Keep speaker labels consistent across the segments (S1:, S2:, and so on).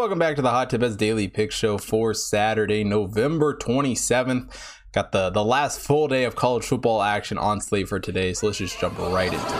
S1: Welcome back to the Hot Tip Daily Pick Show for Saturday, November 27th. Got the, the last full day of college football action on slate for today, so let's just jump right into it.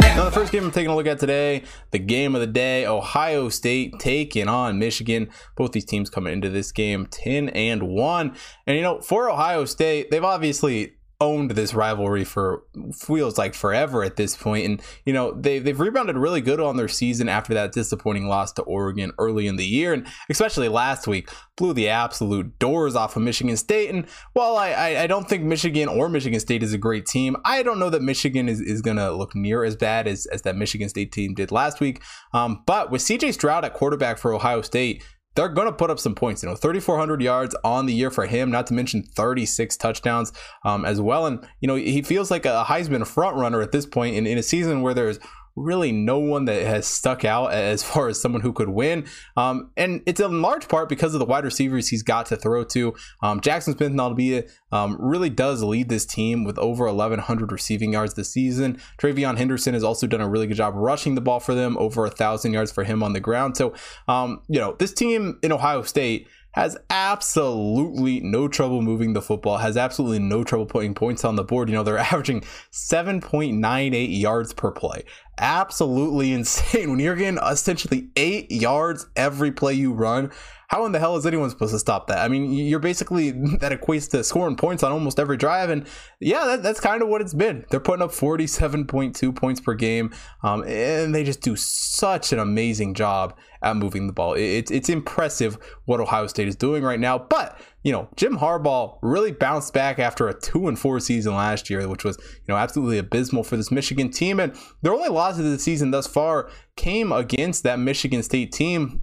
S1: Now, the first game I'm taking a look at today, the game of the day, Ohio State taking on Michigan. Both these teams coming into this game 10 and 1. And, you know, for Ohio State, they've obviously owned this rivalry for feels like forever at this point. And you know they, they've rebounded really good on their season after that disappointing loss to oregon early in the year. And especially last week blew the absolute doors off of michigan state. And while i i, I don't think michigan or michigan state is a great team i don't know that michigan is, is gonna look near as bad as, as that michigan state team did last week. Um, but with cj stroud at quarterback for ohio state they're going to put up some points. You know, 3,400 yards on the year for him, not to mention 36 touchdowns um, as well. And, you know, he feels like a Heisman front runner at this point in, in a season where there's really no one that has stuck out as far as someone who could win. Um, and it's in large part because of the wide receivers he's got to throw to. Um, Jaxon Smith-Njigba um, really does lead this team with over 1,100 receiving yards this season. TreVeyon Henderson has also done a really good job rushing the ball for them, over a thousand yards for him on the ground. So, um, you know, this team in Ohio State has absolutely no trouble moving the football, has absolutely no trouble putting points on the board. You know, they're averaging 7.98 yards per play. Absolutely insane. When you're getting essentially eight yards every play you run, how in the hell is anyone supposed to stop that? I mean, you're basically that equates to scoring points on almost every drive, and yeah, that, that's kind of what it's been. They're putting up 47.2 points per game, um, and they just do such an amazing job at moving the ball. It's it's impressive what Ohio State is doing right now, but you know, Jim Harbaugh really bounced back after a two and four season last year, which was, you know, absolutely abysmal for this Michigan team. And their only losses of the season thus far came against that Michigan State team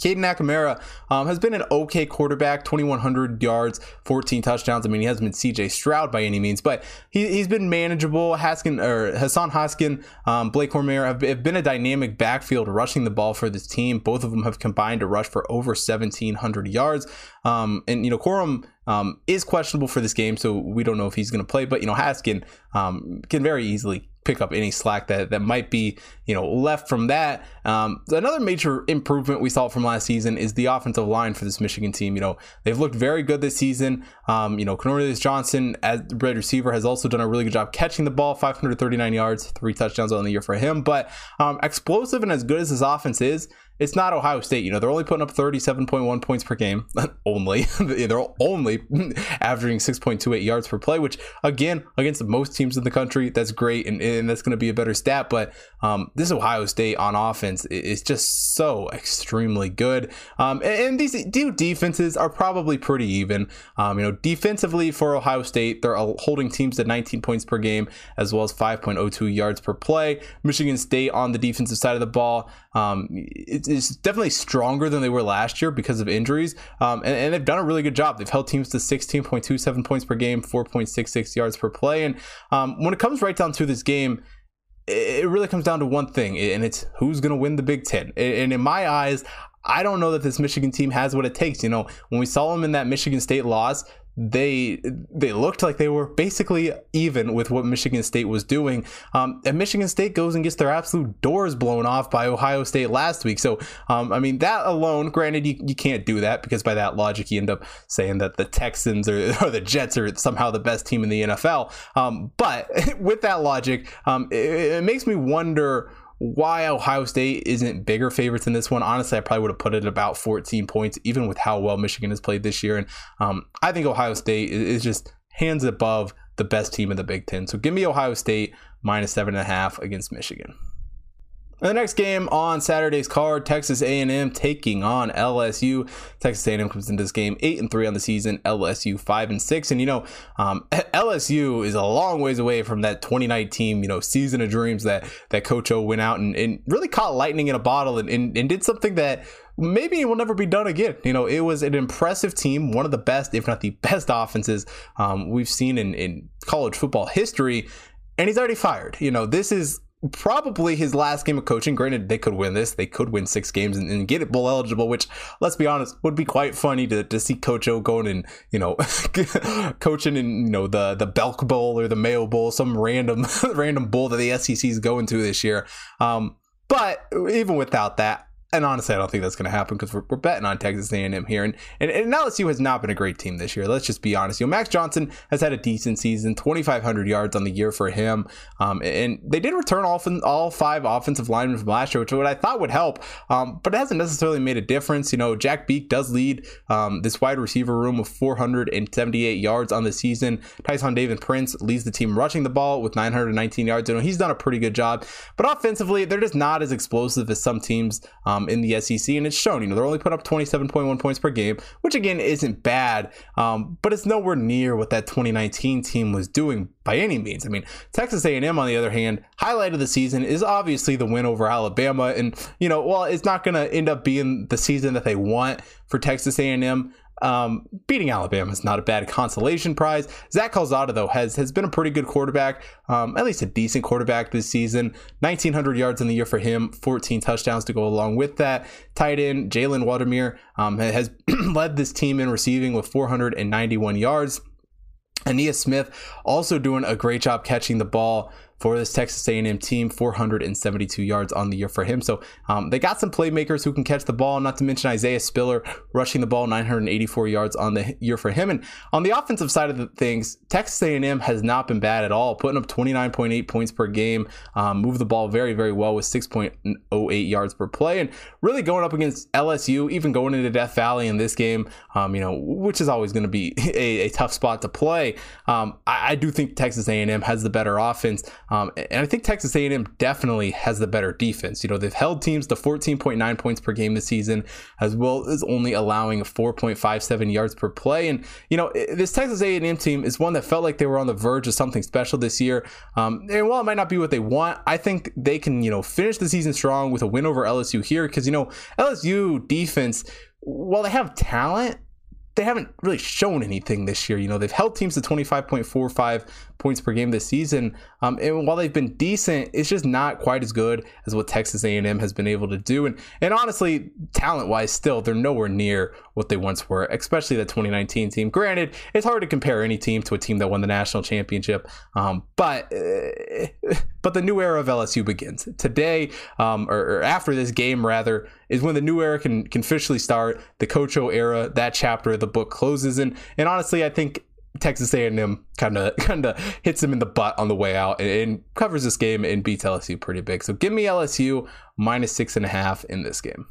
S1: Cade McNamara um, has been an okay quarterback, 2,100 yards, 14 touchdowns. I mean, he hasn't been CJ Stroud by any means, but he, has been manageable. Haskin or Hassan Haskin, um, Blake Corum have, have, been a dynamic backfield rushing the ball for this team. Both of them have combined to rush for over 1,700 yards. Um, and, you know, Corum um, is questionable for this game, so we don't know if he's going to play, but, you know, Haskin um, can very easily pick up any slack that, that might be you know left from that. Um, another major improvement we saw from last season is the offensive line for this Michigan team. You know they've looked very good this season. Um, you know Cornelius Johnson as red receiver has also done a really good job catching the ball, 539 yards, three touchdowns on the year for him. But um, explosive and as good as his offense is, it's not Ohio State. You know, they're only putting up 37.1 points per game. only. they're only averaging 6.28 yards per play, which, again, against most teams in the country, that's great. And, and that's going to be a better stat. But um, this Ohio State on offense is just so extremely good. Um, and, and, these two defenses are probably pretty even. Um, you know, defensively for Ohio State, they're holding teams to 19 points per game, as well as 5.02 yards per play. Michigan State on the defensive side of the ball, um, it's definitely stronger than they were last year because of injuries, um, and, and, they've done a really good job. They've held teams to 16.27 points per game, 4.66 yards per play, and um, when it comes right down to this game, it really comes down to one thing, and it's who's going to win the Big Ten. And in my eyes, I don't know that this Michigan team has what it takes. You know, when we saw them in that Michigan State loss, they they looked like they were basically even with what Michigan State was doing. Um, and Michigan State goes and gets their absolute doors blown off by Ohio State last week. So um, I mean that alone, granted you, you can't do that because by that logic you end up saying that the Texans or, or the Jets are somehow the best team in the NFL. Um, but with that logic, um, it, it makes me wonder why Ohio State isn't bigger favorites in this one. Honestly, I probably would have put it about 14 points, even with how well Michigan has played this year. And um, I think Ohio State is just hands above the best team in the Big Ten. So give me Ohio State minus seven and a half against Michigan. The next game on Saturday's card, Texas A&M taking on LSU. Texas A&M comes into this game eight and three on the season. LSU five and six, and you know um, LSU is a long ways away from that 2019 you know season of dreams that that Coach O went out and, and really caught lightning in a bottle and, and, and did something that maybe it will never be done again. You know, it was an impressive team, one of the best, if not the best offenses um, we've seen in, in college football history, and he's already fired. You know, this is probably his last game of coaching. Granted, they could win this. They could win six games and, and, get it bowl eligible, which, let's be honest, would be quite funny to, to see Coach O going and, you know, coaching in, you know, the, the Belk Bowl or the Mayo Bowl, some random, random bowl that the SEC is going to this year. Um, but even without that, and honestly, I don't think that's going to happen because we're, we're, betting on Texas A&M here, and, and and LSU has not been a great team this year. Let's just be honest. You know, Max Johnson has had a decent season, 2,500 yards on the year for him, um, and they did return all all five offensive linemen from last year, which what I thought would help, um, but it hasn't necessarily made a difference. You know, Jack Beek does lead um, this wide receiver room with 478 yards on the season. Tyrion Davis-Price leads the team rushing the ball with 919 yards. You know, he's done a pretty good job, but offensively, they're just not as explosive as some teams. Um, um, in the SEC, and it's shown. You know, they're only put up 27.1 points per game, which again isn't bad, um, but it's nowhere near what that 2019 team was doing by any means. I mean, Texas A&M, on the other hand, highlight of the season is obviously the win over Alabama, and you know, while it's not going to end up being the season that they want for Texas A&M, um, beating Alabama is not a bad consolation prize. Zach Calzada, though, has has been a pretty good quarterback, um, at least a decent quarterback this season. 1,900 yards in the year for him, 14 touchdowns to go along with that. Tight end Jalen Wydermyer um, has led this team in receiving with 491 yards. Ainias Smith also doing a great job catching the ball for this Texas A&M team, 472 yards on the year for him. So um, they got some playmakers who can catch the ball. Not to mention Isaiah Spiller rushing the ball, 984 yards on the year for him. And on the offensive side of the things, Texas A&M has not been bad at all, putting up 29.8 points per game, um, move the ball very very well with 6.08 yards per play, and really going up against LSU, even going into Death Valley in this game, um, you know, which is always going to be a, a, tough spot to play. Um, I, I do think Texas A&M has the better offense. Um, and I think Texas A&M definitely has the better defense. You know, they've held teams to 14.9 points per game this season, as well as only allowing 4.57 yards per play. And you know, this Texas A&M team is one that felt like they were on the verge of something special this year. Um, and while it might not be what they want, I think they can you know finish the season strong with a win over LSU here because you know LSU defense, while they have talent they haven't really shown anything this year. You know, they've held teams to 25.45 points per game this season. Um, and while they've been decent, it's just not quite as good as what Texas A&M has been able to do. And and honestly, talent wise, still they're nowhere near what they once were, especially the 2019 team. Granted, it's hard to compare any team to a team that won the national championship, um, but uh, but the new era of LSU begins today, um, or, or after this game rather, is when the new era can can officially start. The Coach O era, that chapter of the book closes, and and honestly, I think Texas A&M kind of kind of hits him in the butt on the way out and, and, covers this game and beats LSU pretty big. So give me LSU minus six and a half in this game.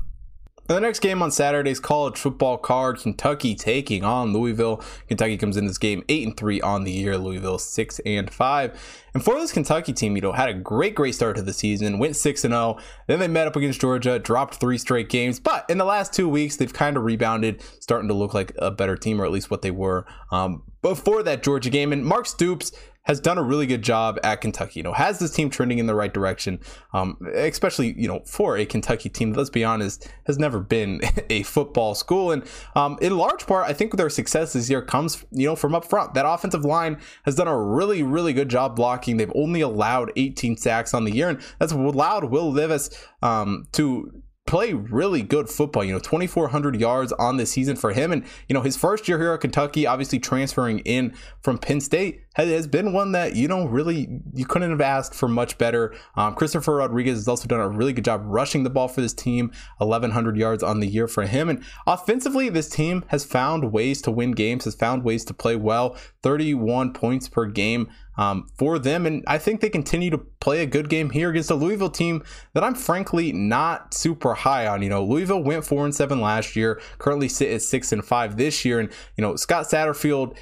S1: The next game on Saturday's college football card, Kentucky taking on Louisville. Kentucky comes in this game eight and three on the year. Louisville six and five. And for this Kentucky team, you know, had a great great start to the season. Went six and zero. Then they met up against Georgia, dropped three straight games. But in the last two weeks, they've kind of rebounded, starting to look like a better team, or at least what they were. Um, before that Georgia game. And Mark Stoops has done a really good job at Kentucky. You know, has this team trending in the right direction, um, especially you know for a Kentucky team. Let's be honest, has never been a football school, and um, in large part, I think their success this year comes you know from up front. That offensive line has done a really really good job blocking. They've only allowed 18 sacks on the year, and that's allowed Will Levis um, to play really good football. You know, 2,400 yards on the season for him. And, you know, his first year here at Kentucky, obviously transferring in from Penn State, has been one that, you know, really you couldn't have asked for much better. Um, Christopher Rodriguez has also done a really good job rushing the ball for this team, 1,100 yards on the year for him. And offensively, this team has found ways to win games, has found ways to play well, 31 points per game um, for them. And I think they continue to play a good game here against a Louisville team that I'm frankly not super high on. You know, Louisville went four and seven last year, currently sit at six and five this year. And, you know, Scott Satterfield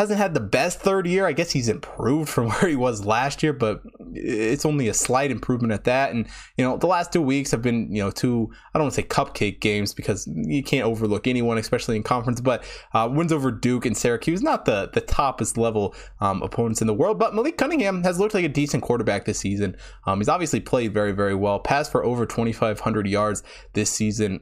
S1: hasn't had the best third year. I guess he's improved from where he was last year, but it's only a slight improvement at that. And you know, the last two weeks have been you know two I don't want to say cupcake games because you can't overlook anyone, especially in conference. But uh, wins over Duke and Syracuse, not the the toppest level um, opponents in the world. But Malik Cunningham has looked like a decent quarterback this season. Um, he's obviously played very very well, passed for over 2,500 yards this season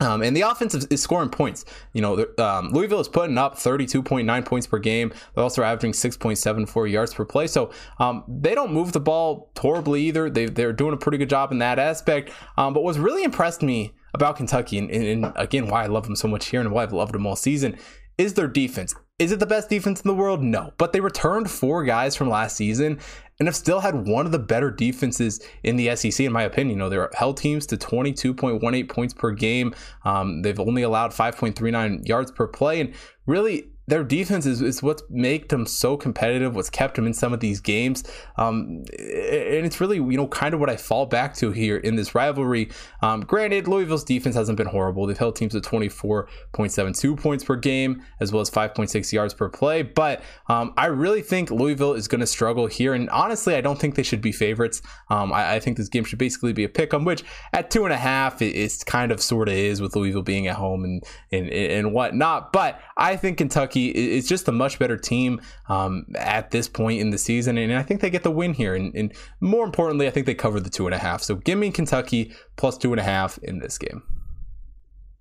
S1: Um, and the offense is, scoring points. You know, um, Louisville is putting up 32.9 points per game. They're also averaging 6.74 yards per play. So um, they don't move the ball horribly either. They, they're doing a pretty good job in that aspect. Um, but what's really impressed me about Kentucky, and, and, again, why I love them so much here and why I've loved them all season, is their defense. Is it the best defense in the world? No. But they returned four guys from last season and have still had one of the better defenses in the SEC, in my opinion. You know, they're held teams to 22.18 points per game. Um, they've only allowed 5.39 yards per play. And really, their defense is, is what's made them so competitive, what's kept them in some of these games. Um, and it's really, you know, kind of what I fall back to here in this rivalry. Um, granted, Louisville's defense hasn't been horrible. They've held teams to 24.72 points per game, as well as 5.6 yards per play. But um, I really think Louisville is going to struggle here. And honestly, I don't think they should be favorites. Um, I, I, think this game should basically be a pick 'em, which at two and a half, it, it's kind of sort of is with Louisville being at home and, and, and whatnot. But I think Kentucky Kentucky is just a much better team um, at this point in the season, and I think they get the win here. And, and more importantly, I think they cover the two and a half. So give me Kentucky plus two and a half in this game.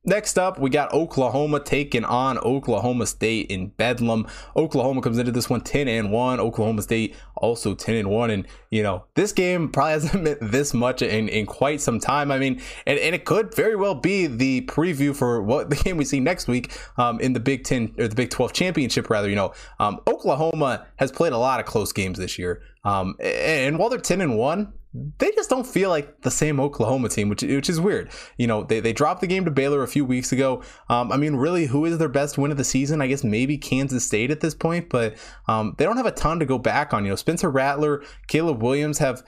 S1: Next up, we got Oklahoma taking on Oklahoma State in Bedlam. Oklahoma comes into this one 10 and 1. Oklahoma State also 10 and 1. And, you know, this game probably hasn't meant this much in, in quite some time. I mean, and, and it could very well be the preview for what the game we see next week um, in the Big 10 or the Big 12 championship, rather. You know, um, Oklahoma has played a lot of close games this year. Um, and while they're 10 and 1, they just don't feel like the same Oklahoma team, which which is weird. You know, they, they dropped the game to Baylor a few weeks ago. Um, I mean, really, who is their best win of the season? I guess maybe Kansas State at this point, but um, they don't have a ton to go back on. You know, Spencer Rattler, Caleb Williams have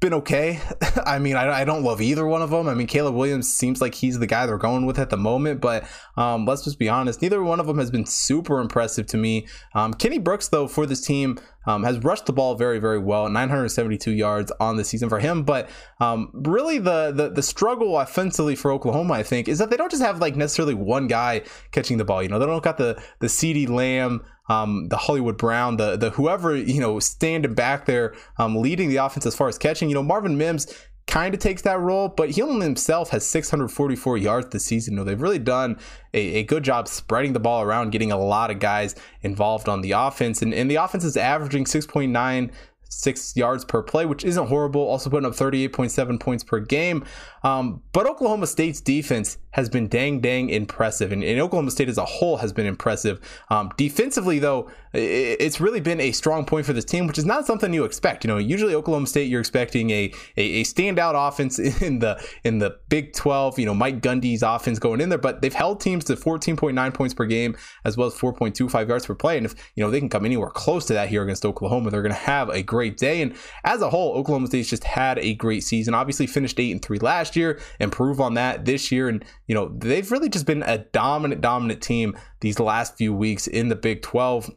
S1: been okay. I mean, I, I, don't love either one of them. I mean, Caleb Williams seems like he's the guy they're going with at the moment, but um, let's just be honest. Neither one of them has been super impressive to me. Um, Kenny Brooks, though, for this team, um, has rushed the ball very, very well. 972 yards on the season for him. But um, really, the, the the struggle offensively for Oklahoma, I think, is that they don't just have like necessarily one guy catching the ball. You know, they don't got the the CeeDee Lamb um, the Hollywood Brown, the the whoever you know standing back there, um, leading the offense as far as catching. You know, Marvin Mims kind of takes that role, but he himself has 644 yards this season. Know, they've really done a, a, good job spreading the ball around, getting a lot of guys involved on the offense, and, and the offense is averaging 6.9 six yards per play, which isn't horrible. Also putting up 38.7 points per game. Um, but Oklahoma State's defense has been dang, dang impressive. And, and Oklahoma State as a whole has been impressive. Um, defensively, though, it's really been a strong point for this team, which is not something you expect. You know, usually Oklahoma State, you're expecting a, a, a standout offense in the in the Big 12. You know, Mike Gundy's offense going in there, but they've held teams to 14.9 points per game as well as 4.25 yards per play. And if you know they can come anywhere close to that here against Oklahoma, they're going to have a great day. And as a whole, Oklahoma State's just had a great season. Obviously, finished eight and three last year, improve on that this year, and you know they've really just been a dominant, dominant team these last few weeks in the Big 12.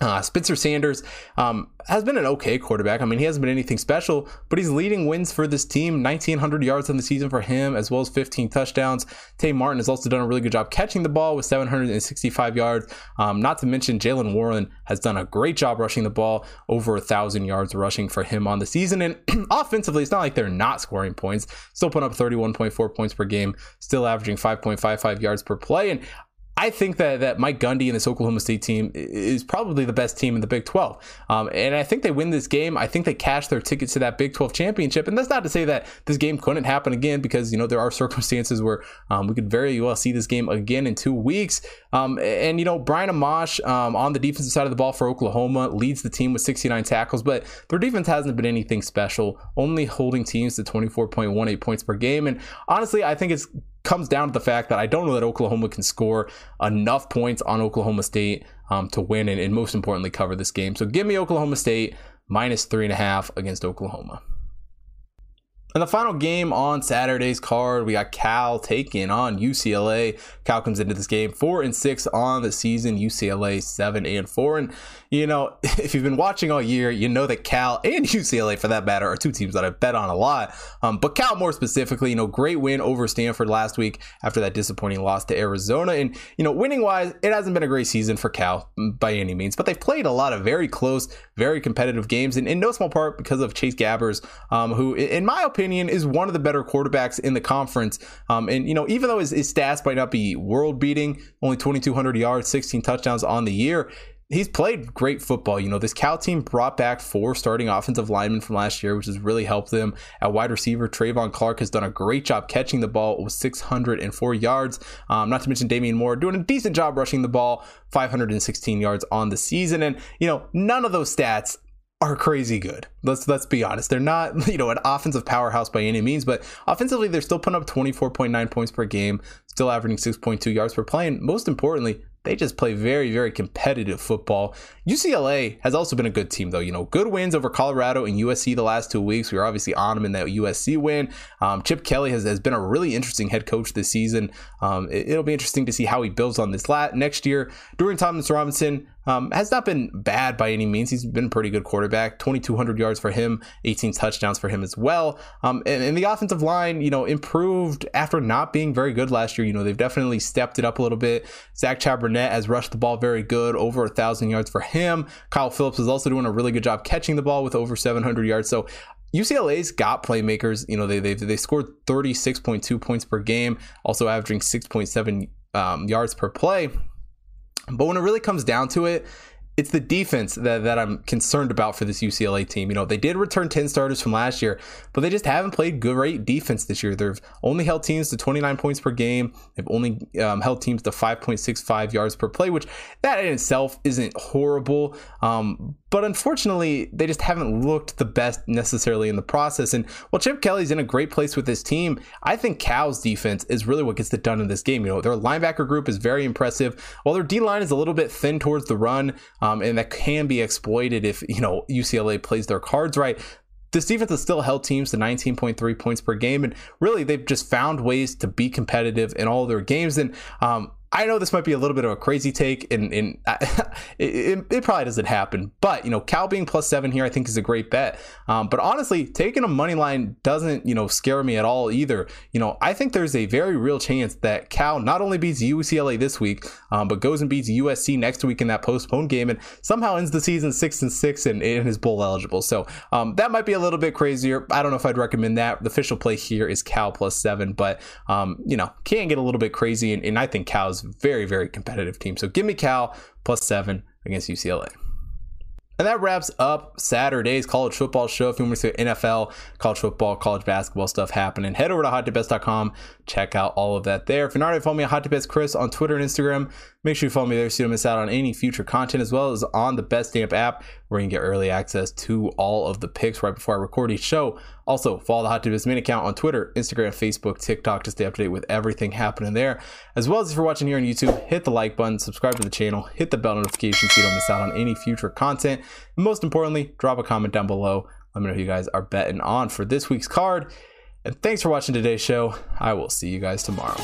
S1: Uh, Spencer Sanders um, has been an okay quarterback. I mean, he hasn't been anything special, but he's leading wins for this team. 1,900 yards in the season for him, as well as 15 touchdowns. Tay Martin has also done a really good job catching the ball with 765 yards. Um, not to mention, Jaylen Warren has done a great job rushing the ball, over a thousand yards rushing for him on the season. And offensively, it's not like they're not scoring points. Still putting up 31.4 points per game, still averaging 5.55 yards per play. And I think that that Mike Gundy and this Oklahoma State team is probably the best team in the Big 12. Um, and I think they win this game. I think they cash their tickets to that Big 12 championship. And that's not to say that this game couldn't happen again because, you know, there are circumstances where um, we could very well see this game again in two weeks. Um, and, you know, Brian Asamoah um, on the defensive side of the ball for Oklahoma leads the team with 69 tackles, but their defense hasn't been anything special, only holding teams to 24.18 points per game. And honestly, I think it's comes down to the fact that I don't know that Oklahoma can score enough points on Oklahoma State um, to win and, and most importantly cover this game. So give me Oklahoma State minus three and a half against Oklahoma. And the final game on Saturday's card, we got Cal taking on UCLA. Cal comes into this game four and six on the season. UCLA seven and four. And you know, if you've been watching all year, you know that Cal and UCLA, for that matter, are two teams that I bet on a lot. Um, but Cal more specifically, you know, great win over Stanford last week after that disappointing loss to Arizona. And you know, winning wise, it hasn't been a great season for Cal by any means, but they've played a lot of very close, very competitive games, and in no small part because of Chase Garbers, um, who, in my opinion is one of the better quarterbacks in the conference. Um, and, you know, even though his, his stats might not be world beating, only 2,200 yards, 16 touchdowns on the year, he's played great football. You know, this Cal team brought back four starting offensive linemen from last year, which has really helped them. At wide receiver, Trevon Clark has done a great job catching the ball with 604 yards. Um, not to mention Damien Moore doing a decent job rushing the ball, 516 yards on the season. And, you know, none of those stats are crazy good. Let's let's be honest. They're not, you know, an offensive powerhouse by any means, but offensively they're still putting up 24.9 points per game, still averaging 6.2 yards per play, and most importantly, they just play very, very competitive football. UCLA has also been a good team, though. You know, good wins over Colorado and USC the last two weeks. We were obviously on them in that USC win. Um, Chip Kelly has, has been a really interesting head coach this season. Um, it, will be interesting to see how he builds on this lat next year. Dorian Thompson-Robinson um, has not been bad by any means. He's been a pretty good quarterback. 2,200 yards for him, 18 touchdowns for him as well. Um, and, and, the offensive line, you know, improved after not being very good last year. You know, they've definitely stepped it up a little bit. Zach Charbonnet has rushed the ball very good, over a thousand yards for him. Kyle Phillips is also doing a really good job catching the ball with over 700 yards. So UCLA's got playmakers. You know, they they they scored 36.2 points per game, also averaging 6.7 um, yards per play. But when it really comes down to it, it's the defense that, that I'm concerned about for this UCLA team. You know, they did return 10 starters from last year, but they just haven't played great defense this year. They've only held teams to 29 points per game. They've only um, held teams to 5.65 yards per play, which that in itself isn't horrible. Um, but unfortunately, they just haven't looked the best necessarily in the process. And while Chip Kelly's in a great place with his team, I think Cal's defense is really what gets it done in this game. You know, their linebacker group is very impressive. While their D line is a little bit thin towards the run, and that can be exploited if you know UCLA plays their cards right this defense has still held teams to 19.3 points per game, and really they've just found ways to be competitive in all their games. And um, I know this might be a little bit of a crazy take, and, it, it, probably doesn't happen. But you know, Cal being plus seven here, I think is a great bet. Um, but honestly, taking a money line doesn't you know scare me at all either. You know, I think there's a very real chance that Cal not only beats UCLA this week, um, but goes and beats USC next week in that postponed game, and somehow ends the season six and six and, and is bowl eligible. So um, that might be a little bit crazier. I don't know if I'd recommend that. The official play here is Cal plus seven, but um, you know, can get a little bit crazy, and, and I think Cal's very, very competitive team. So give me Cal plus seven against UCLA. And that wraps up Saturday's college football show. If you want to see NFL, college football, college basketball stuff happening, head over to hottipbets.com. Check out all of that there. If you're not already following me at Hot Chris on Twitter and Instagram, make sure you follow me there so you don't miss out on any future content, as well as on the Betstamp app, where you can get early access to all of the picks right before I record each show. Also, follow the Hot Tip main account on Twitter, Instagram, Facebook, TikTok to stay up to date with everything happening there. As well as if you're watching here on YouTube, hit the like button, subscribe to the channel, hit the bell notification so you don't miss out on any future content. And most importantly, drop a comment down below. Let me know who you guys are betting on for this week's card. And thanks for watching today's show. I will see you guys tomorrow.